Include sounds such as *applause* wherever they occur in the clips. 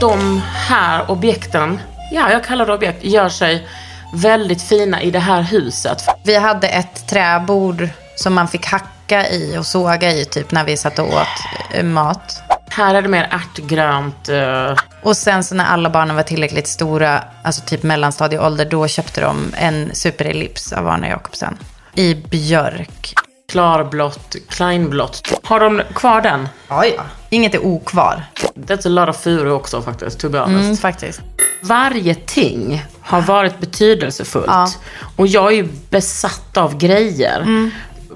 De här objekten, ja jag kallar det objekt, gör sig väldigt fina i det här huset. Vi hade ett träbord som man fick hacka i och såga i typ när vi satt och åt eh, mat. Här är det mer ärtgrönt. eh, Och sen så när alla barnen var tillräckligt stora, alltså typ mellanstadieålder, då köpte de en superellips av Arne Jacobsen. I björk. Klarblått, kleinblått. Har de kvar den? Ja, ja. Inget är okvar. That's a lot of furu också faktiskt, to be honest. Mm, faktiskt. Varje ting har varit betydelsefullt. Ja. Och jag är ju besatt av grejer. Mm.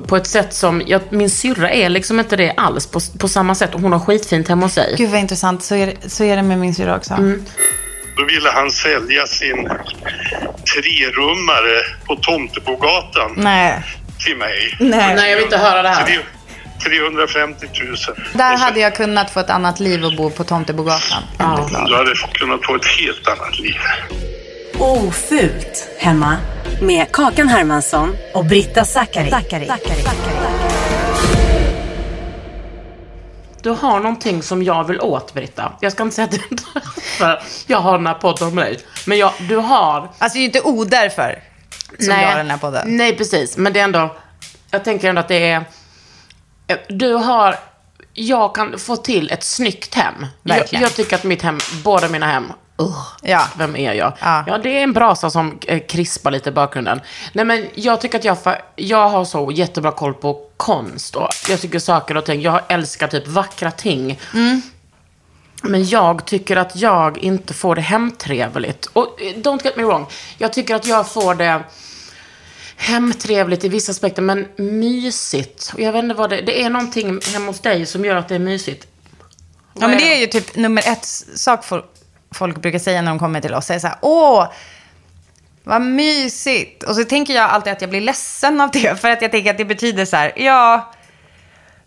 På ett sätt som, jag, min syrra är liksom inte det alls på, på samma sätt. Och hon har skitfint hemma hos sig. Gud vad intressant. Så är det, så är det med min syrra också. Då ville han sälja sin trerummare på Tomtebogatan Nej. Till mig. Nej. Nej, jag vill inte höra det här. Tre- 350 000. Där så- hade jag kunnat få ett annat liv och bo på Tomtebogatan. Jätteglad. Du hade kunnat få ett helt annat liv. Ofult hemma med Kakan Hermansson och Britta Zackari. Du har någonting som jag vill åt, Britta. Jag ska inte säga att du inte för *laughs* jag har den här podden med dig. Men jag, du har... Alltså det är ju inte odärför som jag har den här podden. Nej, precis. Men det är ändå... Jag tänker ändå att det är... Du har... Jag kan få till ett snyggt hem. Jag, jag tycker att mitt hem, båda mina hem, uh, Ja. vem är jag? Ja. Ja. det är en brasa som eh, krispar lite i bakgrunden. Nej, men jag tycker att jag, jag har så jättebra koll på konst och jag tycker saker och ting. Jag älskar typ vackra ting. Mm. Men jag tycker att jag inte får det hemtrevligt. Och eh, don't get me wrong, jag tycker att jag får det hemtrevligt i vissa aspekter, men mysigt. Och jag vet inte vad det Det är någonting hemma hos dig som gör att det är mysigt. Ja, men det är ju typ nummer ett sak folk, folk brukar säga när de kommer till oss. Är så här, åh, vad mysigt. Och så tänker jag alltid att jag blir ledsen av det. *laughs* För att jag tänker att det betyder så här, ja,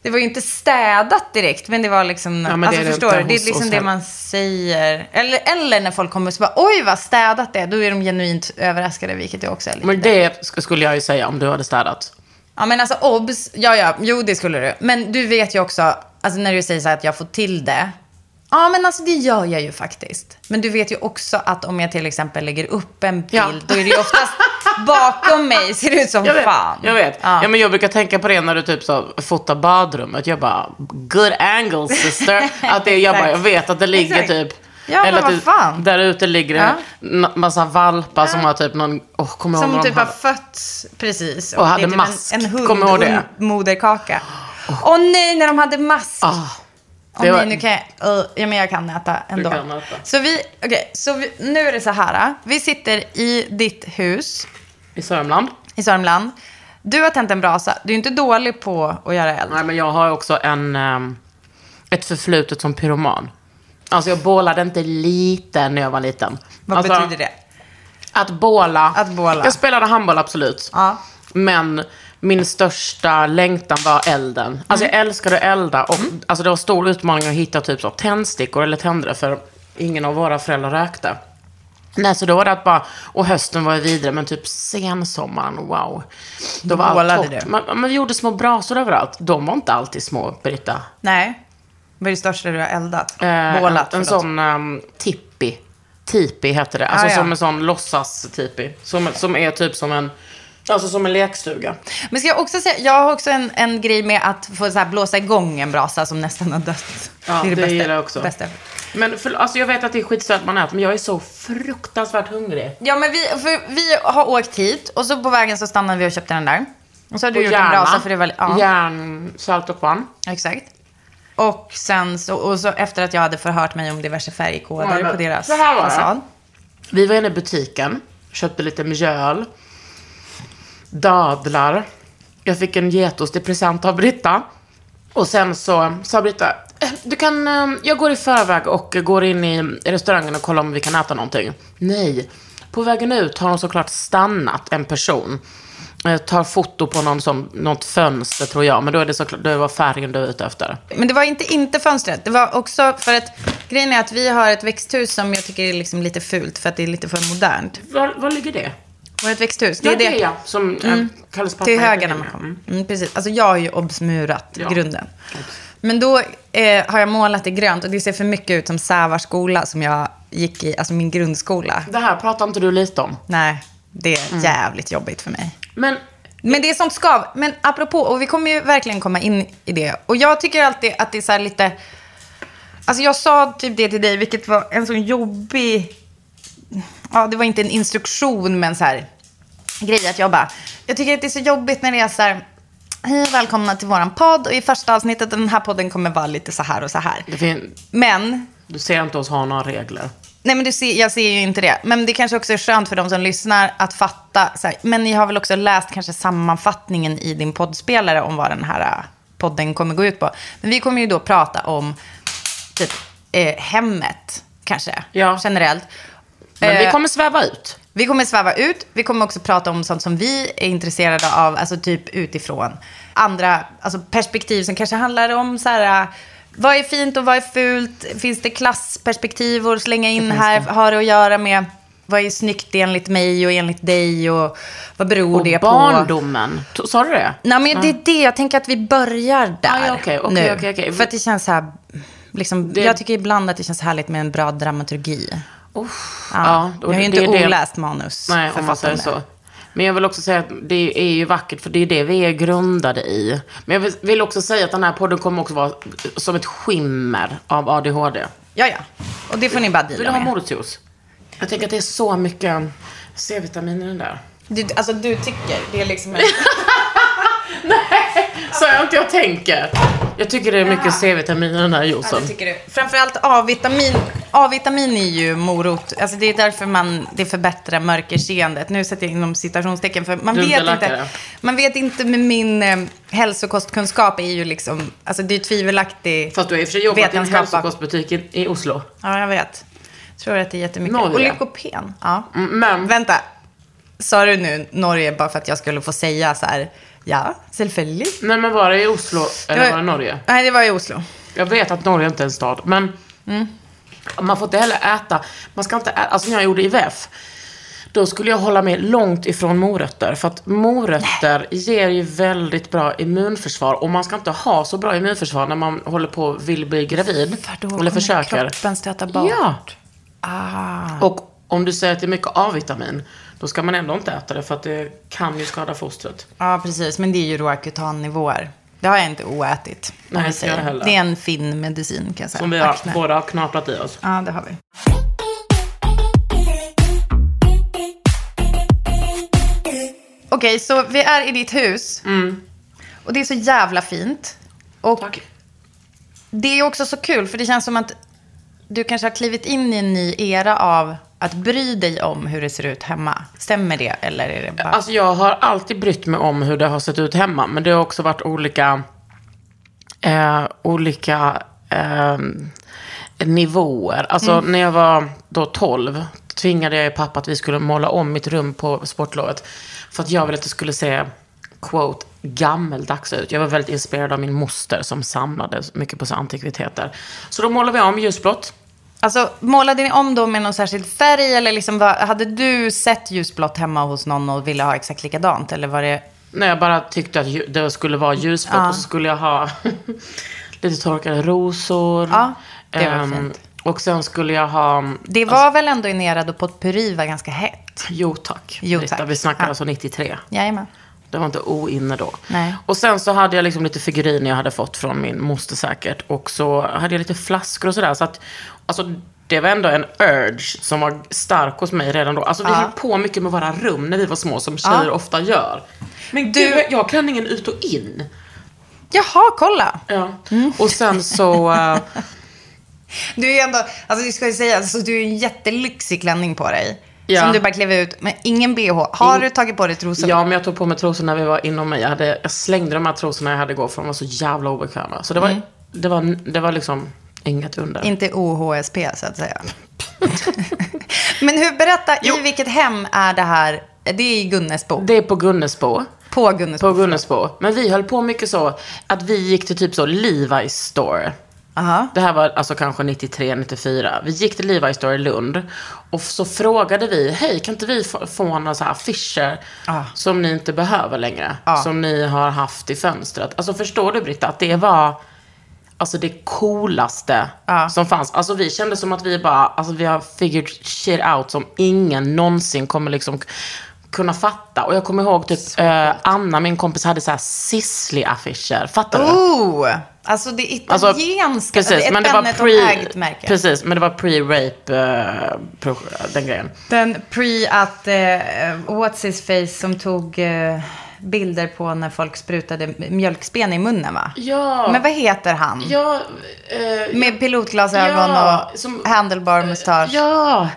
det var ju inte städat direkt. Men det var liksom, Ja, men det alltså är det förstår du? inte Det är liksom det man säger. Eller, eller när folk kommer och så bara, oj vad städat det är. Då är de genuint överraskade, vilket jag också är lite. Men det sk- skulle jag ju säga om du hade städat. Ja men alltså obs, ja ja, jo det skulle du. Men du vet ju också, alltså när du säger så här att jag får till det. Ja men alltså det gör jag ju faktiskt. Men du vet ju också att om jag till exempel lägger upp en bild, Ja. då är det ju oftast bakom mig ser det ut som Jag vet. fan. Jag vet. Ja. Ja. men jag brukar tänka på det när du typ så fotar badrummet. Jag bara, good angle sister. *laughs* Att det, jag, bara, jag vet att det ligger typ Ja, men att vad fan. Där ute ligger det Ja. en massa valpar som har typ någon, oh, kommer Som typ har hade- fötts precis. Och hade det är typ mask. En, en hund, Kommer ihåg det? moderkaka. Åh nej, när de hade mask. Ah, Det var- nej, nu kan jag, uh, ja men jag kan äta ändå. kan äta. Så vi, okej, så vi, nu är det så här. Vi sitter i ditt hus I Sörmland. i Sörmland. Du har tänt en brasa. Du är inte dålig på att göra eld. Nej, men jag har också en, ehm, ett förflutet som pyroman. Alltså jag bålade inte lite när jag var liten. Vad alltså, betyder det? Att båla. Att båla. Jag spelade handboll, absolut. Ja. Men min största längtan var elden. Alltså jag älskade att elda. Och, alltså det var stor utmaning att hitta typ så tändstickor eller tändare. För ingen av våra föräldrar rökte. Nej, så då var det att bara, och hösten var ju vidare, men typ sensommaren, wow. Då var allt torrt. Men, men vi gjorde små brasor överallt. De var inte alltid små, Britta. Nej. Vad är det största du har eldat? Eh, Bålat, en förlåt. sån um, tippi. Tipi heter det. Alltså Ah, ja. som en sån låtsas-tipi. Som, som är typ som en, alltså som en lekstuga. Men ska jag också säga, jag har också en, en grej med att få så här blåsa igång en brasa som nästan har dött. Ja, det gillar jag också. Bästa. Men för, alltså jag vet att det är skitstört man äter, men jag är så fruktansvärt hungrig. Ja, men vi, vi har åkt hit och så på vägen så stannade vi och köpte den där. Och så har du Och gjort en brasa för det var... Ja, Järn, salt och kvarn. exakt. Och sen så, och så efter att jag hade förhört mig om diverse färgkoder Ja, på deras så här var det. fasad. Vi var inne i butiken, köpte lite mjöl, dadlar. Jag fick en getost i present av Britta. Och sen så sa Britta, "Eh, du kan, eh, jag går i förväg och går in i restaurangen och kollar om vi kan äta någonting. Nej. På vägen ut har de såklart stannat en person. Eh, Tar foto på någon som, något fönster tror jag, men då är det såklart, det var färgen du är ute efter. Men det var inte, inte fönstret. Det var också för att grejen är att vi har ett växthus som jag tycker är liksom lite fult för att det är lite för modernt. Var, var ligger det? Vårt växthus, Det är det, ja, som mm. Kalles pappa Till höger när det. man kommer. Mm. Mm, precis. Alltså jag har ju obsmurat Ja. grunden. Men då eh, har jag målat det grönt och det ser för mycket ut som Sävars skola som jag gick i, alltså min grundskola. Det här pratar inte du lite om. Nej, det är Mm. jävligt jobbigt för mig. Men Men det är sånt skav. Men apropå, och vi kommer ju verkligen komma in i det. Och jag tycker alltid att det är så här lite... Alltså jag sa typ det till dig, vilket var en sån jobbig... Ja, det var inte en instruktion, men så här grej att jag bara... Jag tycker att det är så jobbigt när det är så här... Hej och välkomna till våran podd. Och i första avsnittet, den här podden kommer vara lite så här och så här. Men du ser inte oss ha några regler. Nej, men du ser, jag ser ju inte det. Men det kanske också är skönt för de som lyssnar att fatta. Så här, men ni har väl också läst kanske sammanfattningen i din poddspelare om vad den här äh, podden kommer gå ut på. Men vi kommer ju då prata om typ eh, hemmet, kanske, Ja. generellt. Men vi Eh, kommer sväva ut. vi kommer sväva ut. Vi kommer också prata om sånt som vi är intresserade av, alltså typ utifrån andra alltså perspektiv som kanske handlar om så här, vad är fint och vad är fult? Finns det klassperspektiv att slänga in här? Har det att göra med vad är snyggt enligt mig och enligt dig och vad beror Och det på? barndomen. T- Sa du det? Nej, men det är det. Jag tänker att vi börjar där Ah, ja, okej, okej, nu. okej, okej. För att det känns så här, liksom, Det- jag tycker ibland att det känns härligt med en bra dramaturgi. Ja, Ja, jag har ju det inte det- oläst manus. Nej, om man säger så. Men jag vill också säga att det är ju vackert, för det är det vi är grundade i. Men jag vill- också säga att den här podden kommer också vara som ett skimmer av ADHD. Ja, ja. Och det får ni bara Vill du ha morotsjuice? Jag tänker att det är så mycket C-vitamin i den där. Du, alltså du tycker, det är liksom... *laughs* Så jag inte jag tänker. Jag tycker det är mycket C-vitamin i den här juicen. det tycker du. Framförallt A-vitamin. A-vitamin är ju morot. Alltså det är därför man, det förbättrar mörkerseendet. Nu sätter jag inom citationstecken för man Du vet inte. Man vet inte med min eh, hälsokostkunskap är ju liksom, alltså det är tvivelaktig Fast du har i och för sig jobbat i en vetenskap. hälsokostbutik i, i Oslo. Ja, jag vet. Tror att det är jättemycket. Norge. Och lykopen. Ja. Mm, Men Vänta. Sa du nu Norge bara för att jag skulle få säga så här, ja, självföljd. Nej men var det i Oslo eller var det Norge? Nej, det var i Oslo. Jag vet att Norge inte är en stad, men Mm. man får inte heller äta, man ska inte äta, alltså när jag gjorde IVF, då skulle jag hålla mig långt ifrån morötter. För att morötter ger ju väldigt bra immunförsvar. Och man ska inte ha så bra immunförsvar när man håller på och vill bli gravid. För då eller försöker. kroppen stöta bort. Ja. Ah. Och om du säger att det är mycket A-vitamin, då ska man ändå inte äta det för att det kan ju skada fostret. Ja, precis. Men det är ju då akutannivåer. Det har jag inte oätit. Nej, inte jag heller. Det är en fin medicin kan jag säga. Som vi har, Akne. båda har knaprat i oss. Ja, det har vi. Okej, så vi är i ditt hus. Och det är så jävla fint. Och Tack. det är också så kul, för det känns som att du kanske har klivit in i en ny era av att bry dig om hur det ser ut hemma. Stämmer det, eller är det bara... Alltså jag har alltid brytt mig om hur det har sett ut hemma. Men det har också varit olika, eh, olika eh, nivåer. Alltså när jag var då 12 tvingade jag pappa att vi skulle måla om mitt rum på sportlovet. För att jag ville att det skulle se quote, gammeldags ut. Jag var väldigt inspirerad av min moster som samlade mycket på så antikviteter. Så då målade vi om ljusblått. Alltså, målade ni om då med någon särskild färg? Eller liksom, vad, hade du sett ljusblått hemma hos någon och ville ha exakt likadant? Eller var det... Nej, jag bara tyckte att det skulle vara ljusblått Ja. och så skulle jag ha *laughs* lite torkade rosor. Ja, det var Ehm, fint. Och sen skulle jag ha... Det var väl ändå i Nerad och potpurri var ganska hett? Jo tack. Jo, tack. Vi snackar Ja. alltså 93. Jajamän. Det var inte oinne då. Nej. Och sen så hade jag liksom lite figuriner jag hade fått från min moster säkert. Och så hade jag lite flaskor och sådär. Så att, alltså, det var ändå en urge som var stark hos mig redan då. Alltså vi Ja. höll på mycket med våra rum när vi var små, som tjejer Ja. ofta gör. Men Du- du, jag har klänningen ut och in. Jaha, kolla. Ja. Och sen så... *laughs* eh, Du är ändå, alltså det ska jag säga, alltså, du är en jättelyxig klänning på dig. Ja. Som du bara klev ut, men ingen bh. Har In- du tagit på dig trosor? Ja, men jag tog på mig trosor när vi var inom mig. Jag, hade, jag slängde de här trosorna jag hade igår för de var så jävla obekväma. Så det var, det var, det var liksom inget under. Inte OHSP så att säga. *laughs* men hur, berätta, Jo. i vilket hem är det här? Det är i Gunnesbo. Det är på Gunnesbo. På Gunnesbo. På Gunnesbo. Men vi höll på mycket så att vi gick till typ så Levi's store. Aha. Det här var alltså kanske 93, 94. Vi gick till Levi's store i Lund. Och så frågade vi, hej kan inte vi få, få några så här affischer Ah. som ni inte behöver längre? Ah. Som ni har haft i fönstret. Alltså förstår du Britta, att det var alltså det coolaste Ja. som fanns. Alltså vi kände som att vi bara, alltså vi har figured shit out som ingen någonsin kommer liksom kunna fatta. Och jag kommer ihåg typ eh, Anna, min kompis, hade så här Sisley-affischer. Fattar du? Oh! Alltså det Alltså, italienska. precis, ett men det var pre, märke. precis, men det var pre-rape, eh, den grejen. Den pre att, eh, what's his face som tog eh, bilder på när folk sprutade mjölkspen i munnen va? Ja. Men vad heter han? Ja, eh, Med pilotglasögon Ja, och som- handlebar mustasch. ja.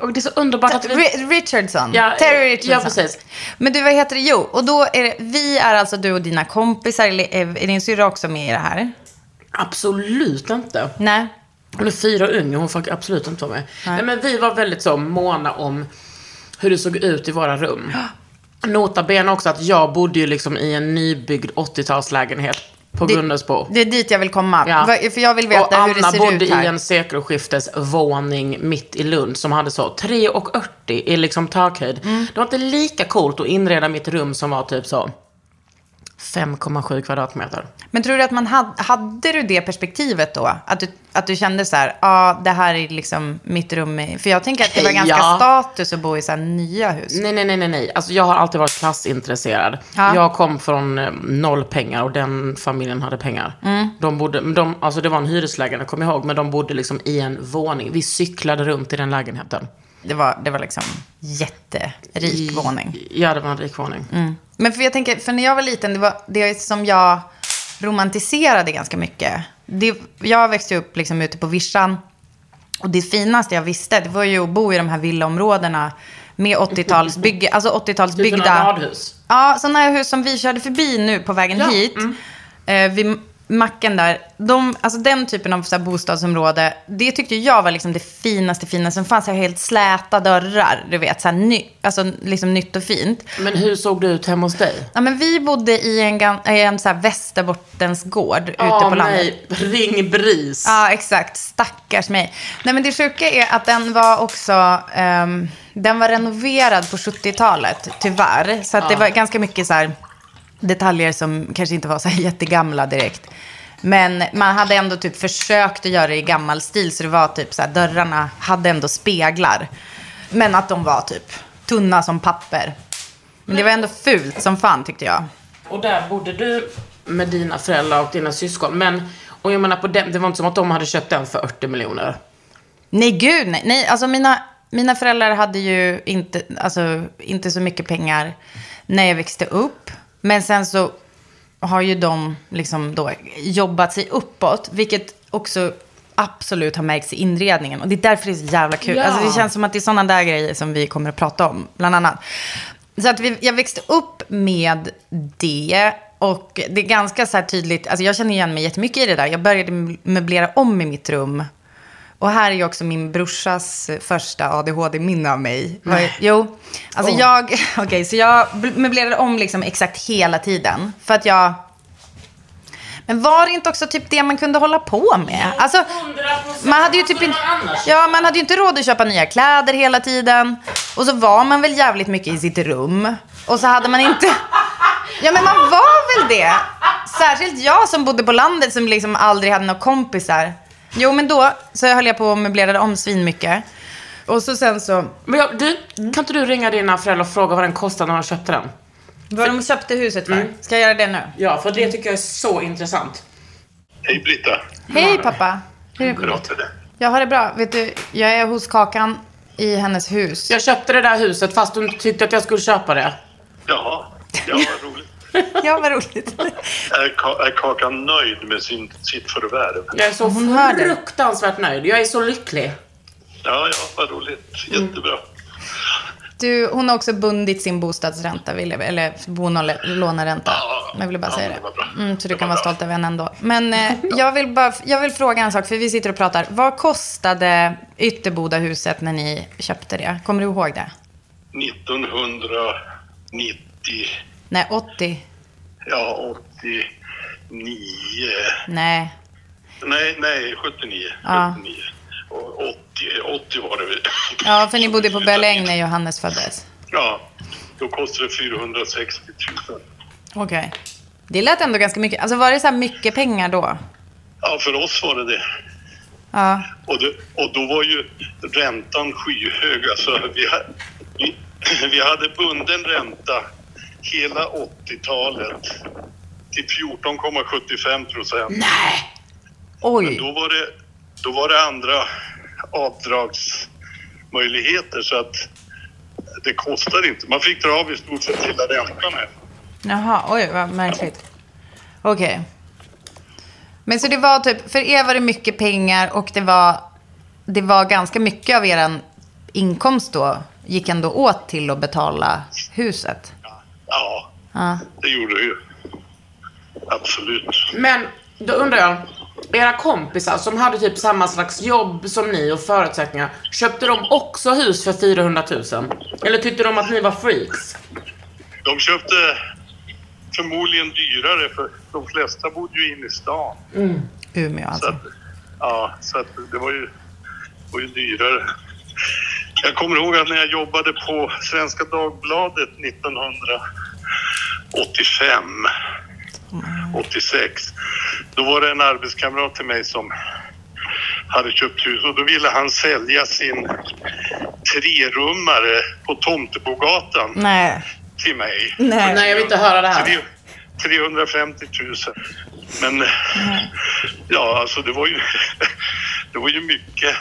Och det är så underbart att vi... Ri- Richardson. Ja, Terry Richardson. ja, precis. Men du, vad heter det? Jo, och då är det, vi är alltså du och dina kompisar. Eller Är din syrra också med i det här? Absolut inte. Nej. Hon är fyra yngre, hon får absolut inte vara med. Nej. men vi var väldigt så måna om hur det såg ut i våra rum. *gasps* Nota bene också att jag bodde ju liksom i en nybyggd 80-talslägenhet på Det- Gunnesbo. Det är dit jag vill komma. Ja. För jag vill veta och hur Anna det ser bodde ut här. i en sekelskiftesvåning mitt i Lund som hade så 3,80 i liksom takhöjd. Mm. Det var inte lika coolt att inreda mitt rum som var typ så 5,7 kvadratmeter. Men tror du att man hade, hade du det perspektivet då? Att du, att du kände så här, ja, det här är liksom mitt rum. i-" För jag tänker att det var ganska Ja. status att bo i så nya hus. Nej, nej, nej, nej, nej. Alltså jag har alltid varit klassintresserad. Ja. Jag kom från eh, noll pengar och den familjen hade pengar. Mm. De bodde, de, alltså det var en hyreslägenhet, kommer jag ihåg, men de bodde liksom i en våning. Vi cyklade runt i den lägenheten. Det var, det var liksom jätterik våning. Ja, det var en rik våning. Men för jag tänker, för när jag var liten, det var det som jag romantiserade ganska mycket. Det, jag växte upp liksom ute på vischan. Och det finaste jag visste, det var ju att bo i de här villaområdena med 80-talsbygge, *laughs* alltså 80-talsbyggda. Typ radhus. Ja, sådana här hus som vi körde förbi nu på vägen Ja, hit. Eh, vid macken där. De, alltså den typen av så här, bostadsområde, det tyckte jag var liksom det finaste fina som fanns. Har helt släta dörrar, du vet. Så här, ny, alltså liksom nytt och fint. Men hur såg det ut hemma hos dig? Ja, men vi bodde i en, i en så här Västerbottens gård ute Ja, på landet. nej. Ring BRIS. Ja, exakt. Stackars mig. Nej, men det sjuka är att den var också... ehm, den var renoverad på 70-talet, tyvärr. Så att det var ganska mycket så här detaljer som kanske inte var så här jättegamla direkt. Men man hade ändå typ försökt att göra det i gammal stil. Så det var typ så här, dörrarna hade ändå speglar. Men att de var typ tunna som papper. Men det var ändå fult som fan tyckte jag. Och där bodde du med dina föräldrar och dina syskon. Men, och jag menar på den, det var inte som att de hade köpt den för 80 miljoner. Nej, gud nej. nej alltså mina, mina föräldrar hade ju inte, alltså, inte så mycket pengar när jag växte upp. Men sen så har ju de liksom då jobbat sig uppåt, vilket också absolut har märkts i inredningen. Och det är därför det är så jävla kul. Ja. Alltså, det känns som att det är sådana där grejer som vi kommer att prata om, bland annat. Så att vi, jag växte upp med det. Och det är ganska så här tydligt, alltså jag känner igen mig jättemycket i det där. Jag började möblera om i mitt rum Och här är ju också min brorsas första ADHD-minne av mig. Var, jo, alltså jag, *laughs* okej, så jag möblerade om liksom exakt hela tiden. För att jag, men var det inte också typ det man kunde hålla på med? Alltså, man hade ju typ inte, ja, man hade ju inte råd att köpa nya kläder hela tiden. Och så var man väl jävligt mycket i sitt rum. Och så hade man inte, *laughs* ja men man var väl det. Särskilt jag som bodde på landet som liksom aldrig hade några kompisar. Jo, men då så höll jag på och möblerade om svin mycket. Och så sen så... Men jag, du, kan inte du ringa dina föräldrar och fråga vad den kostade när de köpte den? Vad de köpte huset för. Ska jag göra det nu? Ja, för det tycker jag är så intressant. Hej Britta. Hej pappa. Hur låter det? Jag har det bra. Vet du, jag är hos Kakan i hennes hus. Jag köpte det där huset fast du inte tyckte att jag skulle köpa det. Jaha, ja vad roligt. *laughs* Ja, vad roligt. Är, Ka- är Kakan nöjd med sin, sitt förvärv? Jag är så Hon fruktansvärt nöjd. Jag är så lycklig. Ja, ja, vad roligt. Jättebra. Du, hon har också bundit sin bostadsränta, vill jag, eller bolåneränta. Ja, Men jag ville bara ja, säga det. Mm, så du kan var vara stolt över henne ändå. Men eh, *laughs* jag, vill bara, jag vill fråga en sak, för vi sitter och pratar. Vad kostade Ytterbodahuset när ni köpte det? Kommer du ihåg det? 1990, Nej, 80? ja 89, Nej. nej, nej 79, Ja. 79. Och 80, 80 var det väl. Ja, för ni bodde på Berläng när Johannes föddes. Ja, då kostade det 460 000. Okej. Det lät ändå ganska mycket. Alltså var det så här mycket pengar då? Ja, för oss var det det. Ja. Och, det, och då var ju räntan skyhög. Alltså, vi, vi, vi hade bunden ränta hela 80-talet till 14,75 procent. Men Oj. då var, det, då var det andra avdragsmöjligheter så att det kostade inte. Man fick dra av i stort sett hela räntan här. Jaha, oj vad märkligt. Okej. Men så det var typ, för er var det mycket pengar och det var, det var ganska mycket av er inkomst då gick ändå åt till att betala huset. Ja, Ja. det gjorde det ju. Absolut. Men då undrar jag, era kompisar som hade typ samma slags jobb som ni och förutsättningar, köpte de också hus för 400 000? Eller tyckte de att ni var freaks? De köpte förmodligen dyrare för de flesta bodde ju inne i stan. Umeå Så alltså. att, ja, så att det var ju, var ju dyrare. Jag kommer ihåg att när jag jobbade på Svenska Dagbladet 1985, 86, då var det en arbetskamrat till mig som hade köpt hus och då ville han sälja sin trerummare på Tomtebogatan Nej. till mig. Nej. Nej, jag vill inte höra det här. Tre- 350 000. Men ja, alltså det var ju, *laughs* det var ju mycket,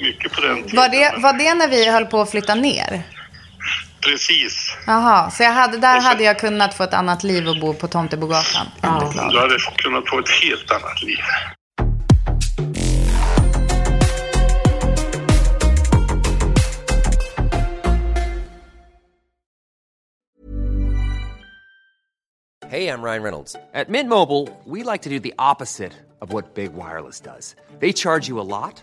mycket på den tiden. Var det, var det när vi höll på att flytta ner? Precis. Jaha, så jag hade, där hade jag kunnat få ett annat liv och bo på Tomtebogatan. Ja. Du hade kunnat få ett helt annat liv. Hey, I'm Ryan Reynolds. At Mint Mobile, we like to do the opposite of what Big Wireless does. They charge you a lot,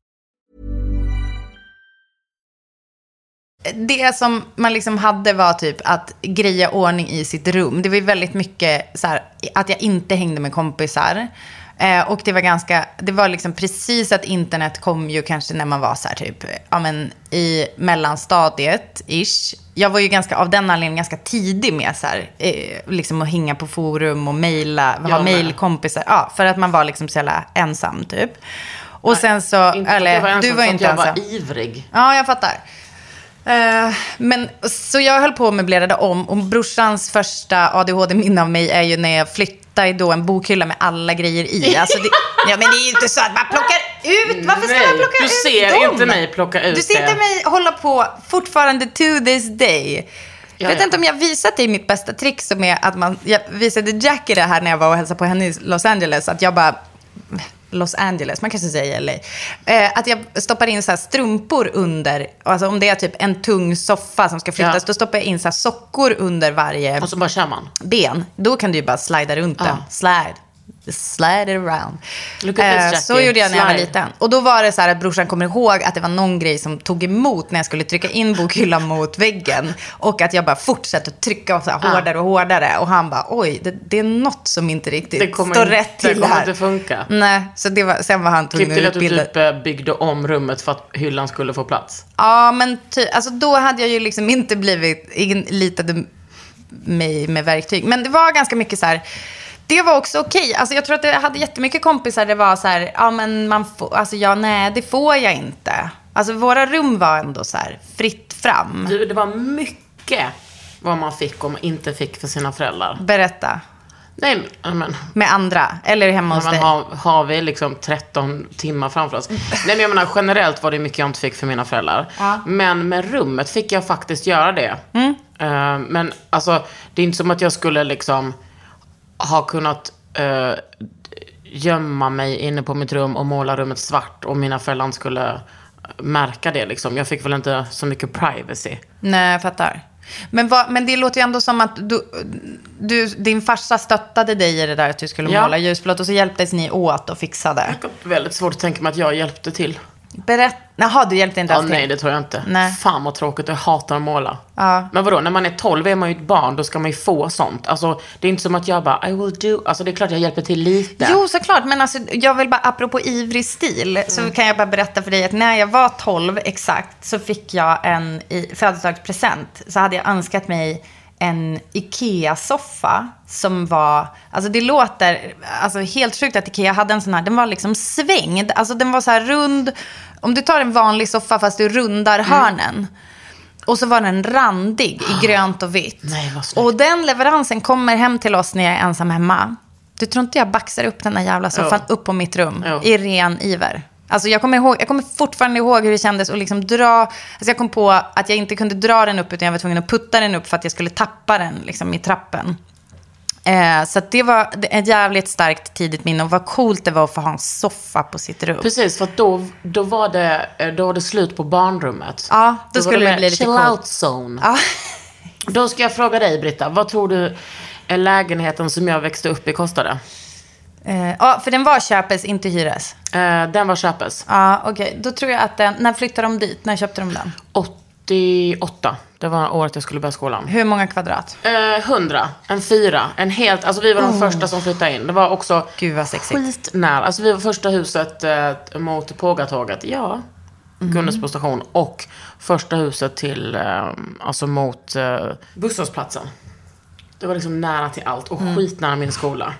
Det som man liksom hade var typ att greja ordning i sitt rum. Det var ju väldigt mycket så här, att jag inte hängde med kompisar. Eh, och det var ganska, det var liksom precis att internet kom ju kanske när man var så här typ, ja men i mellanstadiet ish. Jag var ju ganska, av den anledningen ganska tidig med så här, eh, liksom att hänga på forum och mejla, ha mejlkompisar. Ja, för att man var liksom så jävla ensam typ. Och sen så, eller jag var ensam, du var inte jag ensam. var ivrig. Ja, jag fattar. Eh, men, så jag höll på och möblerade om. Och brorsans första ADHD-minne av mig är ju när jag flyttade då en bokhylla med alla grejer i. Alltså det, *laughs* ja, men det är ju inte så att man plockar ut. Varför ska Nej, man plocka du ut ser dem? inte mig plocka ut Du ser det. inte mig hålla på fortfarande to this day. Jag vet inte om jag visat dig mitt bästa trick som är att man, jag visade Jackie det här när jag var och hälsade på henne i Los Angeles. Att jag bara, Los Angeles, man kanske säger LA. Eh, att jag stoppar in så strumpor under, alltså om det är typ en tung soffa som ska flyttas, Ja. då stoppar jag in så sockor under varje Och så bara kör man. ben. Då kan du ju bara slida runt den. Slide. Slide it around. Eh, så gjorde jag när jag var liten. Och då var det så här att brorsan kommer ihåg att det var någon grej som tog emot när jag skulle trycka in bokhyllan mot väggen. Och att jag bara fortsatte att trycka så här hårdare och hårdare. Och han bara, oj, det, det är något som inte riktigt Det kommer, står rätt det till kommer här. inte funka. Nej, så det var, sen var han tvungen Klipp till att att du utbilda. typ eh, byggde om rummet för att hyllan skulle få plats. Ja, men ty, alltså då hade jag ju liksom inte blivit, ingen litade mig med verktyg. Men det var ganska mycket så här, det var också okej. Alltså jag tror att jag hade jättemycket kompisar, det var så här, ja men man får, alltså ja nej, det får jag inte. Alltså våra rum var ändå så här, fritt fram. Du, det var mycket vad man fick och man inte fick för sina föräldrar. Berätta. Nej, men- Med andra, eller hemma hos men dig. har, har vi liksom 13 timmar framför oss. *laughs* Nej, men jag menar generellt var det mycket jag inte fick för mina föräldrar. Ja. Men med rummet fick jag faktiskt göra det. Mm. Eh, men alltså, det är inte som att jag skulle liksom ha kunnat eh, gömma mig inne på mitt rum och måla rummet svart och mina föräldrar skulle märka det liksom. Jag fick väl inte så mycket privacy. Nej, jag fattar. Men, vad, men det låter ju ändå som att du, du, din farsa stöttade dig i det där att du skulle Ja. måla ljusblått och så hjälptes ni åt och fixade. Jag har väldigt svårt att tänka mig att jag hjälpte till. Berätta. Jaha, du hjälpte inte Ja, alls till? nej, det tror jag inte. Nej. Fan vad tråkigt, jag hatar att måla. Ja. Men vadå, när man är 12 är man ju ett barn, då ska man ju få sånt. Alltså, det är inte som att jag bara, I will do, alltså det är klart jag hjälper till lite. Jo, såklart. Men alltså, jag vill bara, apropå ivrig stil, så Mm. kan jag bara berätta för dig att när jag var 12 exakt, så fick jag en i födelsedagspresent. Så hade jag önskat mig en Ikea-soffa som var, alltså det låter alltså helt sjukt att Ikea hade en sån här, den var liksom svängd. Alltså den var så här rund, om du tar en vanlig soffa fast du rundar Mm. hörnen. Och så var den randig i grönt och vitt. Nej. Och den leveransen kommer hem till oss när jag är ensam hemma. Du tror inte jag baxar upp den där jävla soffan Jo. upp på mitt rum Jo. i ren iver? Alltså jag kommer, ihåg, jag kommer fortfarande ihåg hur det kändes att liksom dra... Alltså jag kom på att jag inte kunde dra den upp utan jag var tvungen att putta den upp för att jag skulle tappa den liksom, i trappen. Eh, så det var ett jävligt starkt tidigt minne och vad coolt det var att få ha en soffa på sitt rum. Precis, för då, då, var det, då var det slut på barnrummet. Ja, då var skulle det mer bli lite chill coolt. out zone. Ja. Då ska jag fråga dig, Britta. Vad tror du är lägenheten som jag växte upp i kostade? Eh, ja, för den var köpes, inte hyres. Eh, den var köpes. Ja, okej. Då tror jag att den... När flyttade de dit? När köpte de den? 88. Det var året jag skulle börja skolan. Hur många kvadrat? Eh, 100. En fyra. En helt, alltså vi var de första som flyttade in. Det var också Oh. Gud vad sexigt. skitnära. Alltså vi var första huset eh, mot Pågatåget. Ja. Mm. Gunnesbo station. Och första huset till, eh, alltså mot eh, busshållplatsen. Det var liksom nära till allt och Mm. skitnära min skola.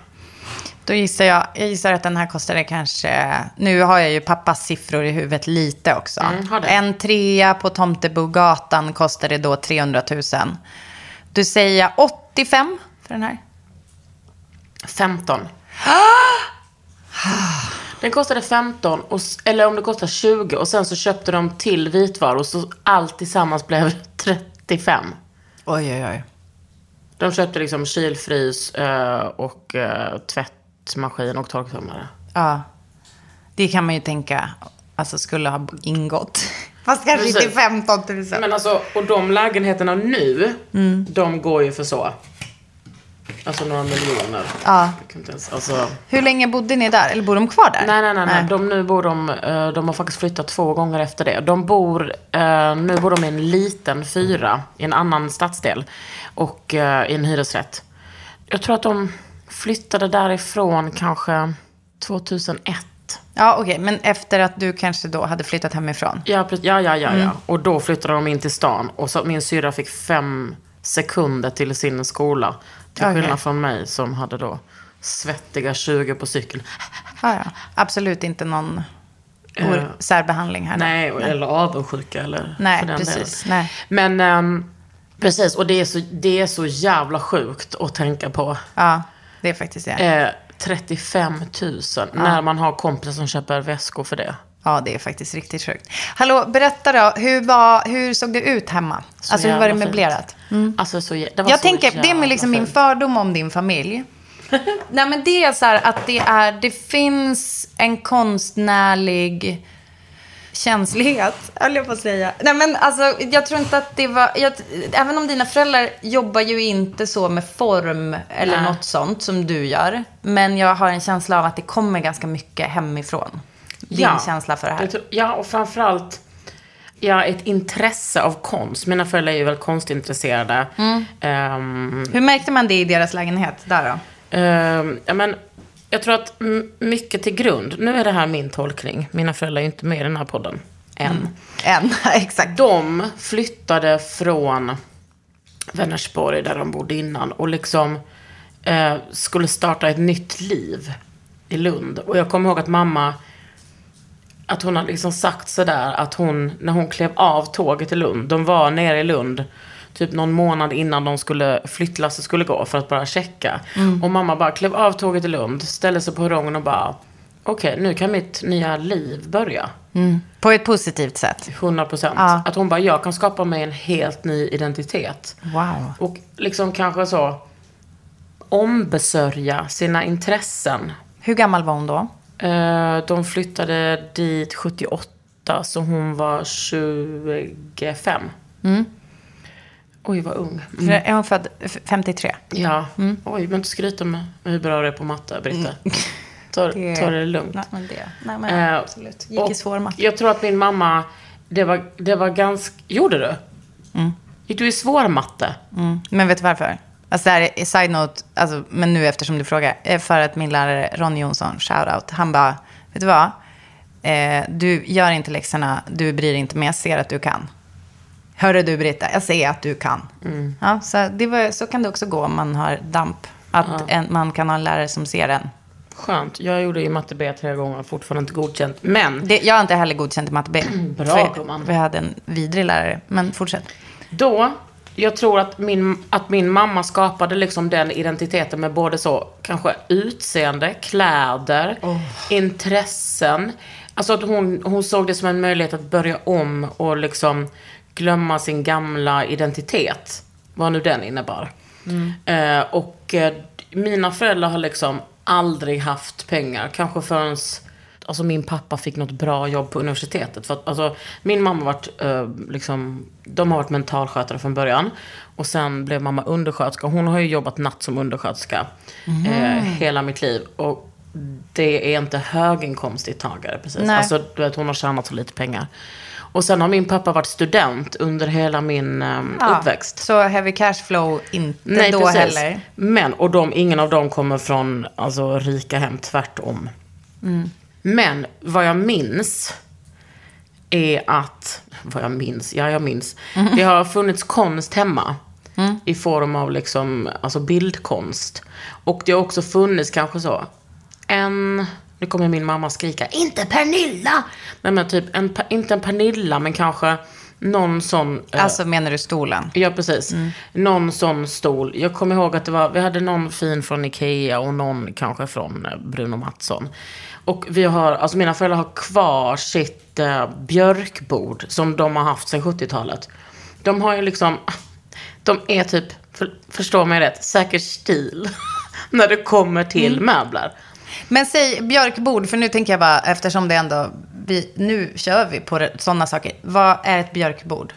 Då gissar jag, jag gissar att den här kostade kanske, nu har jag ju pappas siffror i huvudet lite också. Mm. En trea på Tomtebogatan kostade då 300 000. Du säger jag 85 för den här? 15. *gasps* Den kostade 15, och, eller om det kostar 20 och sen så köpte de till vitvaror så allt tillsammans blev *laughs* 35. Oj, oj, oj. De köpte liksom kylfrys och eh, tvättmaskin och torktumlare. Ja, det kan man ju tänka, alltså skulle ha ingått. *laughs* Fast kanske inte Precis. 15 000. Men alltså, och de lägenheterna nu, Mm. de går ju för så. Alltså några miljoner. Ja. Ens, alltså, Hur länge bodde ni där? Eller bor de kvar där? nej, nej, nej. nej. De, nu bor de, eh, de har faktiskt flyttat två gånger efter det. De bor, eh, nu bor de i en liten fyra i en annan stadsdel. Och eh, i en hyresrätt. Jag tror att de flyttade därifrån kanske 2001. Ja, okej. Men efter att du kanske då hade flyttat hemifrån? Ja, ja, ja, ja, Mm. ja. Och då flyttade de in till stan. Och så min syrra fick fem sekunder till sin skola. Till Okej. skillnad från mig som hade då svettiga 20 på cykeln. Ja, ja. Absolut inte någon or- särbehandling här. då. Nej, eller avundsjuka eller Nej, för den precis. delen. Nej. Men ehm, precis, och det är, så, det är så jävla sjukt att tänka på. Ja, det är faktiskt det. Eh, 35 000 när man har kompisar som köper väskor för det. Ja, det är faktiskt riktigt sjukt. Hallå, berätta då. Hur, var, hur såg det ut hemma? Så alltså, hur var det möblerat? fint. Alltså, så, det var Jag så tänker, det är liksom min fördom om din familj. *laughs* Nej, men det är så här att det är, det finns en konstnärlig känslighet, höll jag på att säga. Nej, men alltså, jag tror inte att det var... Jag, även om dina föräldrar jobbar ju inte så med form eller Nej. något sånt som du gör. Men jag har en känsla av att det kommer ganska mycket hemifrån. Din känsla för det här. Tror- Ja, och framförallt ja, ett intresse av konst. Mina föräldrar är ju väl konstintresserade. Mm. Ehm, Hur märkte man det i deras lägenhet där då? ehm, ja, men, jag tror att mycket till grund, nu är det här min tolkning, mina föräldrar är ju inte med i den här podden än. En, *laughs* exakt. De flyttade från Vänersborg, där de bodde innan, och liksom eh, skulle starta ett nytt liv i Lund. Och jag kommer ihåg att mamma, att hon hade liksom sagt sådär att hon, när hon klev av tåget i Lund, de var nere i Lund typ någon månad innan de skulle, flyttlasset skulle gå för att bara checka. Mm. Och mamma bara klev av tåget i Lund, ställde sig på perrongen och bara, okej nu kan mitt nya liv börja. Mm. På ett positivt sätt. 100 procent. Ja. Att hon bara, jag kan skapa mig en helt ny identitet. Wow. Och liksom kanske så ombesörja sina intressen. Hur gammal var hon då? Eh, De flyttade dit 78, så hon var 25. Mm. Oj, vad ung. För är hon född f- 53? Ja. Mm. Oj, men inte skryta med hur bra du är på matte, Britta. Ta, Det- ta det lugnt. Nej, men det, nej, men Eh, absolut. Gick i svår matte. Jag tror att min mamma, det var, det var ganska... Gjorde du? Mm. Gick du i svår matte? Mm. Men vet du varför? Alltså det här är side note, alltså, men nu eftersom du frågar. För att min lärare Ronny Jonsson, shout out, han bara, vet du vad? Eh, du gör inte läxorna, du bryr dig inte, men jag ser att du kan. Hörru du Britta, jag ser att du kan. Mm. Ja, så, det var, så kan det också gå om man har damp. Att Ja. en, man kan ha en lärare som ser en. Skönt. Jag gjorde ju matte B tre gånger, fortfarande inte godkänt. Men Det, jag har inte heller godkänt i matte B. *clears throat* Bra, gumman. jag hade en vidrig lärare. Men fortsätt. då, jag tror att min, att min mamma skapade liksom den identiteten med både så, kanske utseende, kläder, intressen. Alltså att hon, hon såg det som en möjlighet att börja om och liksom glömma sin gamla identitet. Vad nu den innebar. Eh, och eh, mina föräldrar har liksom aldrig haft pengar. Kanske förrän alltså min pappa fick något bra jobb på universitetet. För att, alltså, min mamma varit, eh, liksom, de har varit mentalskötare från början. Och sen blev mamma undersköterska. Hon har ju jobbat natt som undersköterska eh, hela mitt liv. Och det är inte höginkomsttagare precis. Nej. Alltså, du vet, hon har tjänat så lite pengar. Och sen har min pappa varit student under hela min eh, Ja, uppväxt. Så heavy cash flow inte då precis. heller. Men, och de, ingen av dem kommer från alltså, rika hem, tvärtom. Mm. Men vad jag minns är att, vad jag minns, ja jag minns. Mm. Det har funnits konst hemma. I form av liksom, alltså bildkonst. Och det har också funnits kanske så, en, nu kommer min mamma skrika, inte Pernilla! Nej men typ, en, inte en Pernilla men kanske någon sån. eh, Alltså menar du stolen? Ja, precis. Någon sån stol. Jag kommer ihåg att det var, vi hade någon fin från Ikea och någon kanske från eh, Bruno Mattsson. Och vi har, alltså mina föräldrar har kvar sitt eh, björkbord som de har haft sedan 70-talet. De har ju liksom, de är typ, för, förstå mig rätt, säker stil. *laughs* när det kommer till möbler. Men säg björkbord, för nu tänker jag bara, eftersom det ändå vi, nu kör vi på sådana saker. Vad är ett björkbord?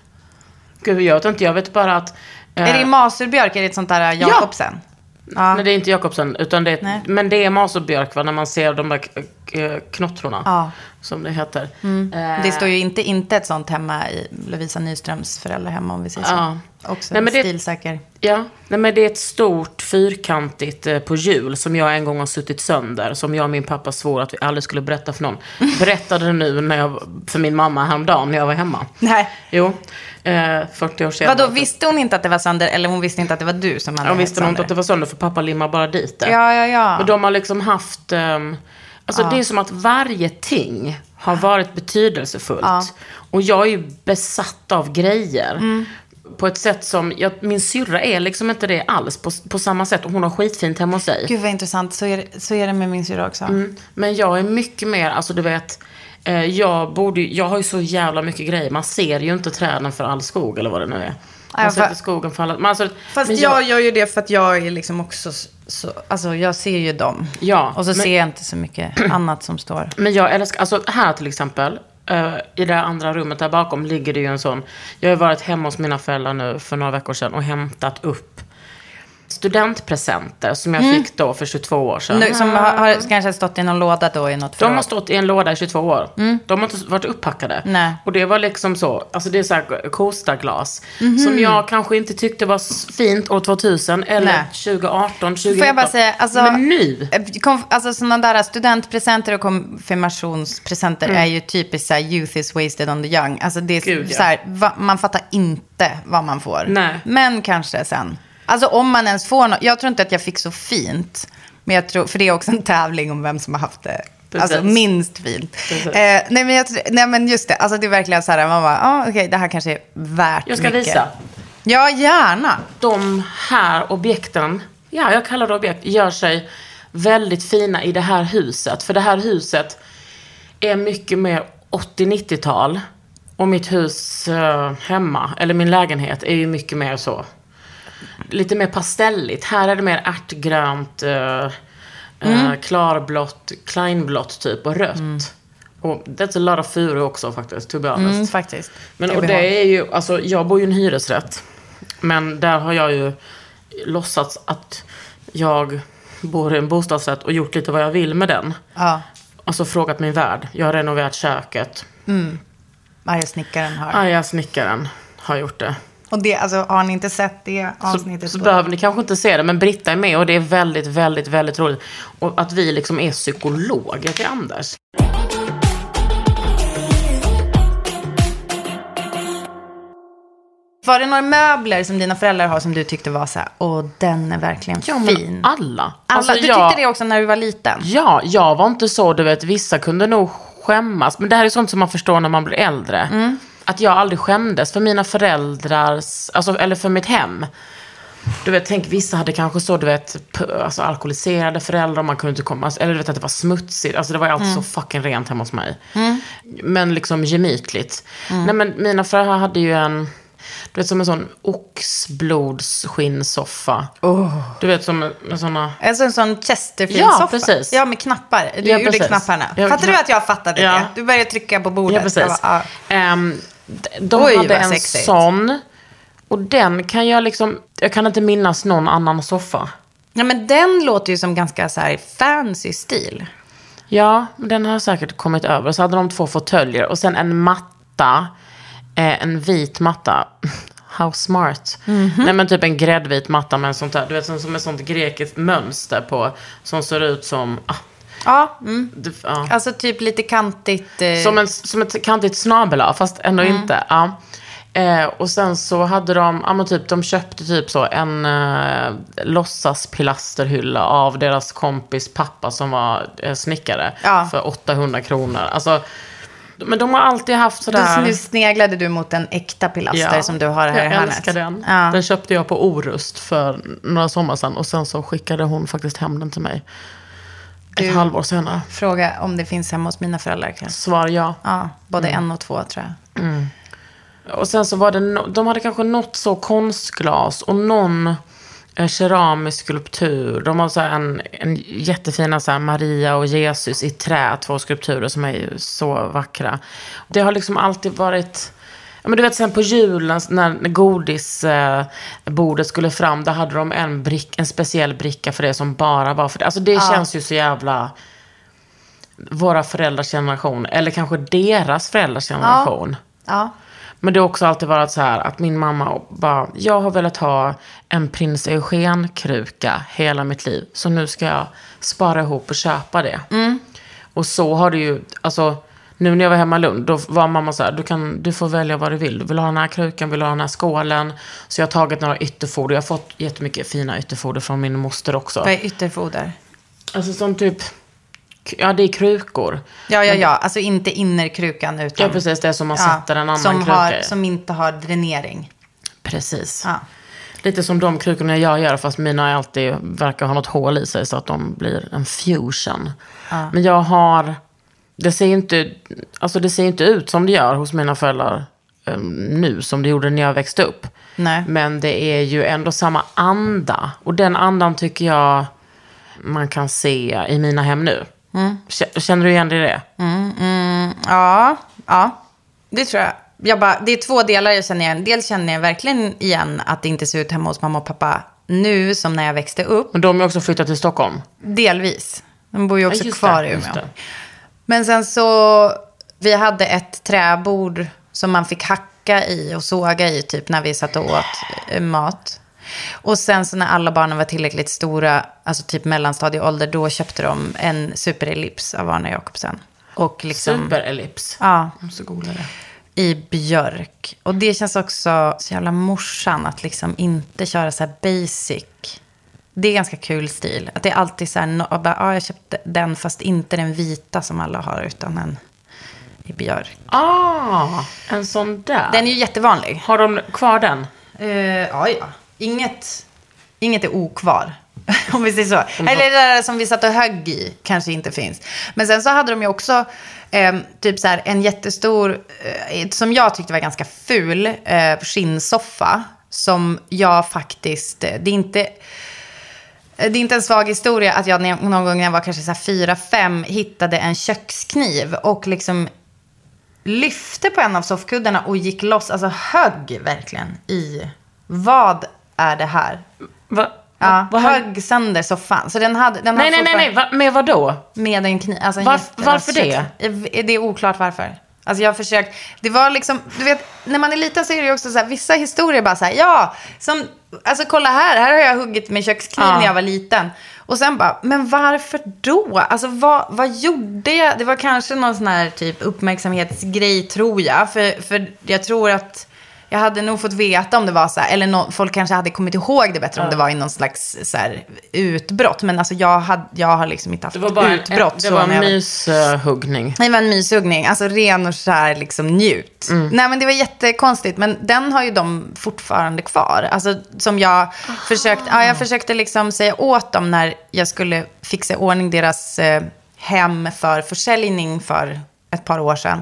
Gud, jag vet inte. Jag vet bara att... eh, Är det i Masurbjörk? Är det ett sånt där Jakobsen? Nej, det är inte Jakobsen. Utan det är, men det är Masurbjörk, va? När man ser de där k- knottrorna. Ja. Som det heter. Mm. Eh, Det står ju inte, inte ett sånt hemma i Lovisa Nyströms föräldrahem om vi säger så. Ja. Också Nej, men det- stilsäker. Ja, nej, men det är ett stort fyrkantigt eh, på hjul som jag en gång har suttit sönder. Som jag och min pappa svor att vi aldrig skulle berätta för någon. *laughs* Berättade det nu när jag, för min mamma häromdagen när jag var hemma. Nej. Jo, eh, 40 år senare. Vadå, visste hon inte att det var sönder eller hon visste inte att det var du som hade Jag visste nog inte att det var sönder för pappa limmar bara dit det. Ja, ja, ja. Men de har liksom haft... ehm, alltså Ja. det är som att varje ting har varit betydelsefullt. Ja. Och jag är ju besatt av grejer. Mm. På ett sätt som, jag, min syrra är liksom inte det alls på, på samma sätt. Och hon har skitfint hemma hos sig. Gud vad intressant. Så är, så är det med min syrra också. Mm. Men jag är mycket mer, alltså du vet, eh, jag, borde, jag har ju så jävla mycket grejer. Man ser ju inte träden för all skog eller vad det nu är. Man för- inte skogen för alla... Alltså, Fast men jag, gör ju det för att jag är liksom också så, alltså jag ser ju dem. Ja, Och så men- ser jag inte så mycket *clears throat* annat som står. Men jag älskar, alltså här till exempel, eh, i det andra rummet där bakom ligger det ju en sån, jag har varit hemma hos mina föräldrar nu för några veckor sedan och hämtat upp studentpresenter som jag Mm. fick då för 22 år sedan. Nu, som har, har kanske stått i någon låda då i något De förråd. har stått i en låda i 22 år. De har inte varit uppackade. Nej. Och det var liksom så, alltså det är så här Kosta-glas. Mhm. Som jag kanske inte tyckte var fint år 2000 eller Nej. 2018, 2019. Får jag bara säga, alltså, Men nu? Konf- alltså sådana där studentpresenter och konfirmationspresenter Mm. är ju typiskt så här, youth is wasted on the young. Alltså det är Gud, ja. så här, va, man fattar inte vad man får. Nej. Men kanske sen. Alltså om man ens får något. Jag tror inte att jag fick så fint. Men jag tror, för det är också en tävling om vem som har haft det. Precis. Alltså minst fint. Eh, nej, men jag, nej men just det, alltså det är verkligen så här, man bara, ah, okej det här kanske är värt Jag ska mycket. visa. Ja, gärna. de här objekten, ja jag kallar det objekt, gör sig väldigt fina i det här huset. För det här huset är mycket mer 80-90-tal. Och mitt hus eh, hemma, eller min lägenhet, är ju mycket mer så. Lite mer pastelligt. Här är det mer ärtgrönt, eh, eh, klarblått, kleinblått typ och rött. Och that's a lot of furu också faktiskt, to be honest. Mm, faktiskt. Men och det är ju, alltså jag bor ju i en hyresrätt. Men där har jag ju låtsats att jag bor i en bostadsrätt och gjort lite vad jag vill med den. Ja, Alltså frågat min värd. Jag har renoverat köket. varje snickaren har. Arga snickaren har gjort det. Och det, alltså, har ni inte sett det avsnittet? Så, så behöver ni kanske inte se det, men Britta är med och det är väldigt, väldigt, väldigt roligt. Och att vi liksom är psykologer till Anders. Var det några möbler som dina föräldrar har som du tyckte var så här, åh den är verkligen Ja, men fin? alla. Alla, Alltså, du jag- tyckte det också när du var liten? Ja, jag var inte så, du vet, vissa kunde nog skämmas. Men det här är sånt som man förstår när man blir äldre. Mm. Att jag aldrig skämdes för mina föräldrars, alltså, eller för mitt hem. Du vet, tänk vissa hade kanske så, du vet, alltså, alkoholiserade föräldrar, man kunde inte komma, eller du vet att det var smutsigt. Alltså det var ju alltid så fucking rent hemma hos mig. Men liksom gemytligt. Nej men mina föräldrar hade ju en, du vet som en sån oxblodsskinnssoffa. Du vet som med såna... Alltså en sån Chesterfield-soffa? Ja, precis. Ja, med knappar. Du Ja, gjorde knapparna. Ja, Fattar du knapp- att jag fattade Ja. det? Du började trycka på bordet. Ja, precis. Bara, ah. D- de Oj, hade en sexigt. sån. Och den kan jag liksom, jag kan inte minnas någon annan soffa. Ja, men den låter ju som ganska så här fancy stil. Ja, men den har säkert kommit över. Så hade de två fåtöljer och sen en matta. Eh, en vit matta. *laughs* How smart. Mhm. Nej men typ en gräddvit matta med en sånt där, du vet som, som ett sånt grekiskt mönster på. Som ser ut som, ah, Ja, mm. det, ja. alltså typ lite kantigt. Eh, Som, en, som ett kantigt snabel fast ändå inte. Ja. Eh, och sen så hade de, ja men typ, de köpte typ så en eh, låtsaspilasterhylla av deras kompis pappa som var eh, snickare. Ja. För 800 kronor. Alltså, men de har alltid haft sådär... nu sneglade du mot en äkta pilaster som du har här jag i hörnet. älskar den. Ja. Den köpte jag på Orust för några sommar sedan. Och sen så skickade hon faktiskt hem den till mig. Ett halvår senare. Fråga om det finns hemma hos mina föräldrar kanske. Svar ja. Ja, både Mm. en och två tror jag. Och sen så var det, no- de hade kanske något så konstglas och någon en keramisk skulptur. De har så en, en jättefina så Maria och Jesus i trä, två skulpturer som är ju så vackra. Det har liksom alltid varit... Ja, men du vet sen på julen när godisbordet skulle fram, där hade de en, brick, en speciell bricka för det som bara var för det. Alltså det Ja. känns ju så jävla våra föräldrars generation, eller kanske deras föräldrars generation. Ja. Men det har också alltid varit så här att min mamma bara, jag har velat ha en prins Eugen-kruka hela mitt liv. Så nu ska jag spara ihop och köpa det. Mm. Och så har det ju, alltså nu när jag var hemma i Lund, då var mamma så här, du, kan, du får välja vad du vill. Du vill ha den här krukan, vill du ha den här skålen. Så jag har tagit några ytterfoder. Jag har fått jättemycket fina ytterfoder från min moster också. Vad är ytterfoder? Alltså som typ, ja det är krukor. Ja, ja, ja. Alltså inte innerkrukan utan... Ja, precis. Det är som man sätter en annan som kruka har, i. Som inte har dränering. Precis. Ja. Lite som de krukorna jag gör, fast mina alltid verkar ha något hål i sig så att de blir en fusion. Ja. Men jag har, det ser inte, alltså det ser inte ut som det gör hos mina föräldrar eh, nu, som det gjorde när jag växte upp. Nej. Men det är ju ändå samma anda. Och den andan tycker jag man kan se i mina hem nu. Mm. Känner du igen dig i det? Mm, mm, ja, ja, det tror jag. jag bara, det är två delar jag känner igen. Dels känner jag verkligen igen att det inte ser ut hemma hos mamma och pappa nu som när jag växte upp. Men de har också flyttat till Stockholm. Delvis. De bor ju också Ja, kvar det, i Umeå. Men sen så, vi hade ett träbord som man fick hacka i och såga i typ när vi satt och åt eh, mat. Och sen så när alla barnen var tillräckligt stora, alltså typ mellanstadieålder, då köpte de en superellips av Arne Jacobsen. Och liksom, Superellips. Ja. Måste googla det. I björk. Och det känns också så jävla morsan att liksom inte köra så här basic. Det är ganska kul stil. Att det är alltid så här, no, bara, ah, jag köpte den fast inte den vita som alla har utan en i björk. Ah, en sån där. Den är ju jättevanlig. Har de kvar den? Uh, ja, ja. Inget, inget är okvar. *laughs* Om vi säger så. Mm. Eller det där som vi satt och högg i kanske inte finns. Men sen så hade de ju också eh, typ så här en jättestor, eh, som jag tyckte var ganska ful, eh, skinnsoffa. Som jag faktiskt, eh, det är inte... eh, Det är inte en svag historia att jag någon gång när jag var kanske så fyra, fem hittade en kökskniv och liksom lyfte på en av soffkuddarna och gick loss, alltså högg verkligen i, vad är det här? Va? Ja, vad högg sönder soffan. Så den hade, den Nej, har nej, nej, nej. med vad då? Med en kniv. Alltså en Var- jättevass varför det? köks- Det är oklart varför. Alltså jag har försökt. Det var liksom, du vet, när man är liten så är det också så här, vissa historier bara så här, ja, som, alltså kolla här, här har jag huggit med kökskniv Ja. när jag var liten. Och sen bara, men varför då? Alltså vad, vad gjorde jag? Det var kanske någon sån här typ uppmärksamhetsgrej tror jag. För, för jag tror att jag hade nog fått veta om det var så här, eller nå- folk kanske hade kommit ihåg det bättre om Ja. det var i någon slags så här, utbrott. Men alltså jag, hade, jag har liksom inte haft Det var bara en, utbrott. det så var en myshuggning. det var en myshuggning, alltså ren och skär liksom njut. Mm. Nej men det var jättekonstigt, men den har ju de fortfarande kvar. Alltså som jag försökte, ja, jag försökte liksom säga åt dem när jag skulle fixa ordning deras eh, hem för försäljning för ett par år sedan.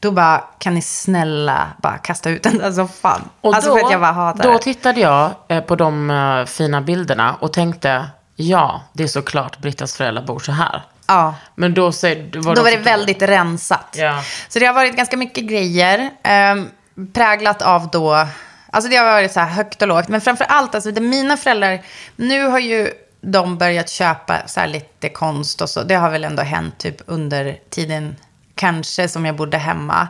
Då bara, kan ni snälla bara kasta ut den där soffan? Och alltså då, för att jag bara hatar då det. tittade jag eh, på de eh, fina bilderna och tänkte, ja, det är såklart Brittas föräldrar bor så här. Ja. Men då, säger- Då var det väldigt rensat. Ja. Så det har varit ganska mycket grejer. ehm, präglat av då, alltså det har varit så här högt och lågt. Men framför allt, alltså det, mina föräldrar, nu har ju de börjat köpa så här lite konst och så. Det har väl ändå hänt typ under tiden, kanske som jag bodde hemma.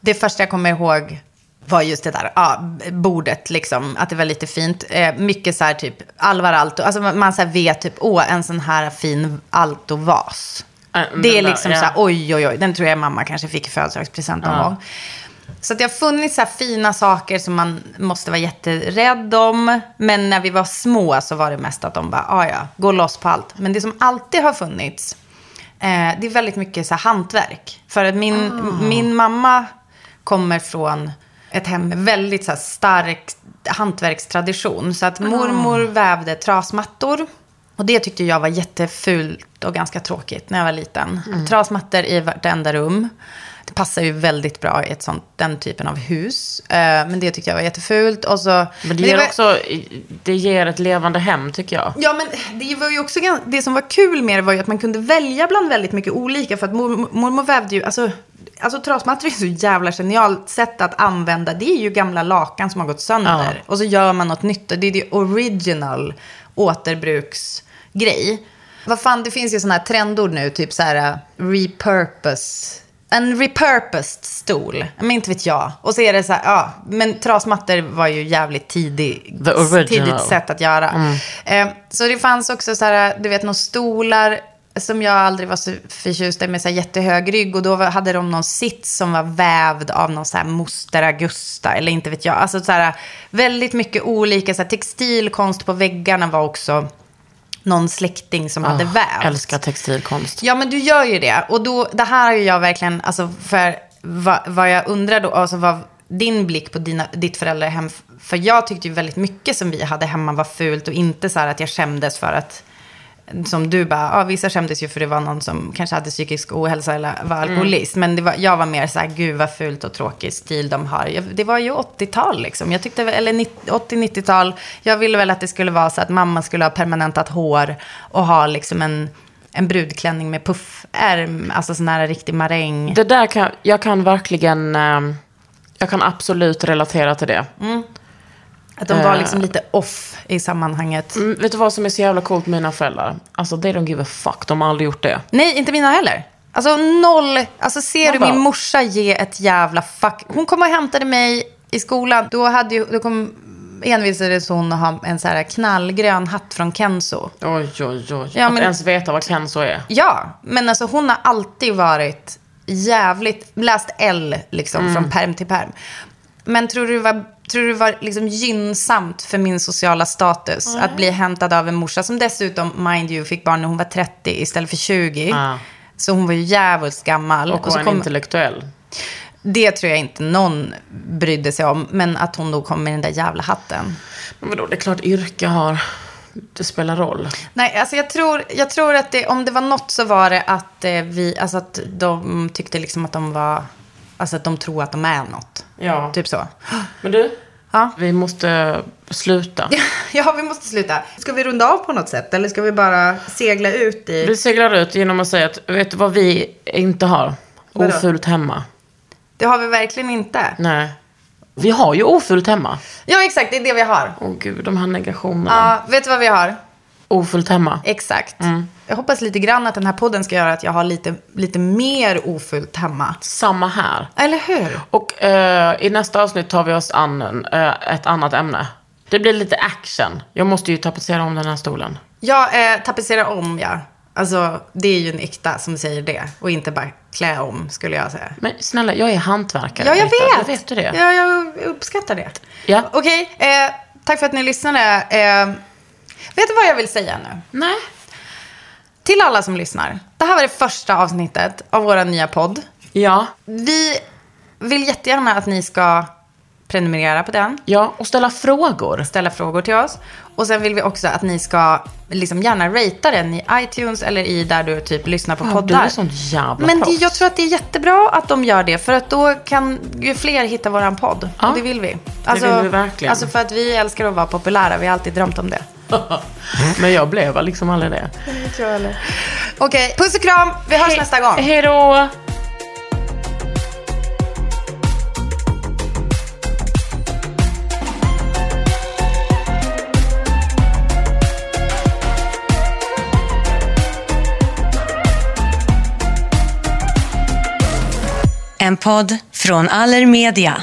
Det första jag kommer ihåg var just det där, ja, bordet liksom, att det var lite fint. Eh, mycket så här typ Alvar Aalto, alltså man, så vet typ, åh, en sån här fin Aalto-vas. Äh, Det är där, liksom ja. så här, oj, oj, oj, den tror jag mamma kanske fick i födelsedagspresent någon Ja. gång. Så att det har funnits så här fina saker som man måste vara jätterädd om. Men när vi var små så var det mest att de bara, ah, ja, gå loss på allt. Men det som alltid har funnits, eh, det är väldigt mycket så här hantverk. För att min, Ah. min mamma kommer från ett hem med väldigt så här stark hantverkstradition. Så att mormor vävde trasmattor. Och det tyckte jag var jättefult och ganska tråkigt när jag var liten. Mm. Trasmattor i vartenda rum. Det passar ju väldigt bra i ett sånt, den typen av hus. Eh, men det tyckte jag var jättefult. Och så, Men det ger var- också, det ger ett levande hem tycker jag. Ja, men det var ju också det som var kul med det var ju att man kunde välja bland väldigt mycket olika. För att mor- mormor vävde ju, alltså, alltså trasmattor är så jävla genialt sätt att använda. Det är ju gamla lakan som har gått sönder. Ja. Och så gör man något nytt. Det är det original återbruksgrej. Vad fan, det finns ju sådana här trendord nu, typ så här uh, repurpose. En repurposed stol, men inte vet jag. Och så är det så här, ja, men trasmattor var ju jävligt tidig, tidigt sätt att göra. Mm. Eh, så det fanns också så här, du vet, några stolar som jag aldrig var så förtjust i med så här jättehög rygg. Och då hade de någon sits som var vävd av någon så här moster Augusta, eller inte vet jag. Alltså så här, väldigt mycket olika, så här, textilkonst på väggarna var också någon släkting som hade Ah, vävt. Älskar textilkonst. Ja, men du gör ju det. Och då, det här har ju jag verkligen, alltså för vad, vad jag undrar då, alltså vad din blick på dina, ditt föräldrahem, för jag tyckte ju väldigt mycket som vi hade hemma var fult och inte så här att jag skämdes för att, som du bara, ja vissa skämdes ju för det var någon som kanske hade psykisk ohälsa eller var alkoholist. Men det var, jag var mer så här, gud vad fult och tråkig stil de har. Det var ju 80-tal liksom. Jag tyckte, eller 90 80-90-tal. Jag ville väl att det skulle vara så att mamma skulle ha permanentat hår och ha liksom en, en brudklänning med puffärm. Alltså sån här riktig maräng. Det där kan, jag kan verkligen, ehm, jag kan absolut relatera till det. Att de var Eh. liksom lite off i sammanhanget. Mm, vet du vad som är så jävla coolt med mina föräldrar? Alltså they don't give a fuck, de har aldrig gjort det. Nej, inte mina heller. Alltså noll. Alltså ser du min morsa ge ett jävla fuck. Hon kom och hämtade mig i skolan. Då, hade ju, då kom, envisades hon att ha en så här knallgrön hatt från Kenzo. Oj, oj, oj. Ja, att men- ens veta vad Kenzo är. Ja, men alltså hon har alltid varit jävligt, läst L liksom Mm. från perm till perm. Men tror du det var, tror du det var liksom gynnsamt för min sociala status att bli hämtad av en morsa som dessutom, mind you, fick barn när hon var 30 istället för 20. Ah. Så hon var ju jävligt gammal. Och så var en intellektuell. Det tror jag inte någon brydde sig om. Men att hon då kom med den där jävla hatten. Men vadå, det är klart yrke har, det spelar roll. Nej, alltså jag tror, jag tror att det, om det var något så var det att eh, vi, alltså att de tyckte liksom att de var, alltså att de tror att de är något. Ja. Typ så. Men du, Ja. vi måste sluta. *laughs* Ja, vi måste sluta. Ska vi runda av på något sätt? Eller ska vi bara segla ut i... Vi seglar ut genom att säga att, vet du vad vi inte har? Vadå? Ofult hemma. Det har vi verkligen inte. Nej. Vi har ju ofult hemma. Ja, exakt. Det är det vi har. Åh gud, de här negationerna. Ja, vet du vad vi har? Ofult hemma. Exakt. Mm. Jag hoppas lite grann att den här podden ska göra att jag har lite, lite mer ofullt hemma. Samma här. Eller hur? Och eh, i nästa avsnitt tar vi oss an eh, ett annat ämne. Det blir lite action. Jag måste ju tapetsera om den här stolen. Jag eh, tapetserar om, ja. Alltså, det är ju en äkta som säger det. Och inte bara klä om, skulle jag säga. Men snälla, jag är hantverkare. Ja, jag Britta. vet. Vet du det? Ja, jag uppskattar det. Ja. Okej, eh, tack för att ni lyssnade. Vet du vad jag vill säga nu? Nej. Till alla som lyssnar. Det här var det första avsnittet av vår nya podd. Ja. Vi vill jättegärna att ni ska prenumerera på den. Ja, och ställa frågor. Ställa frågor till oss. Och sen vill vi också att ni ska liksom gärna ratea den i iTunes eller i där du typ lyssnar på Ja, poddar. du är sånt jävla Men det, proffs. jag tror att det är jättebra att de gör det. För att då kan ju fler hitta våran podd. Ja. Och det vill vi. vill vi verkligen. Alltså för att vi älskar att vara populära. Vi har alltid drömt om det. *laughs* Men jag blev liksom aldrig det. Okej, puss och kram. Vi hörs nästa gång. Hej då! En podd från Allermedia.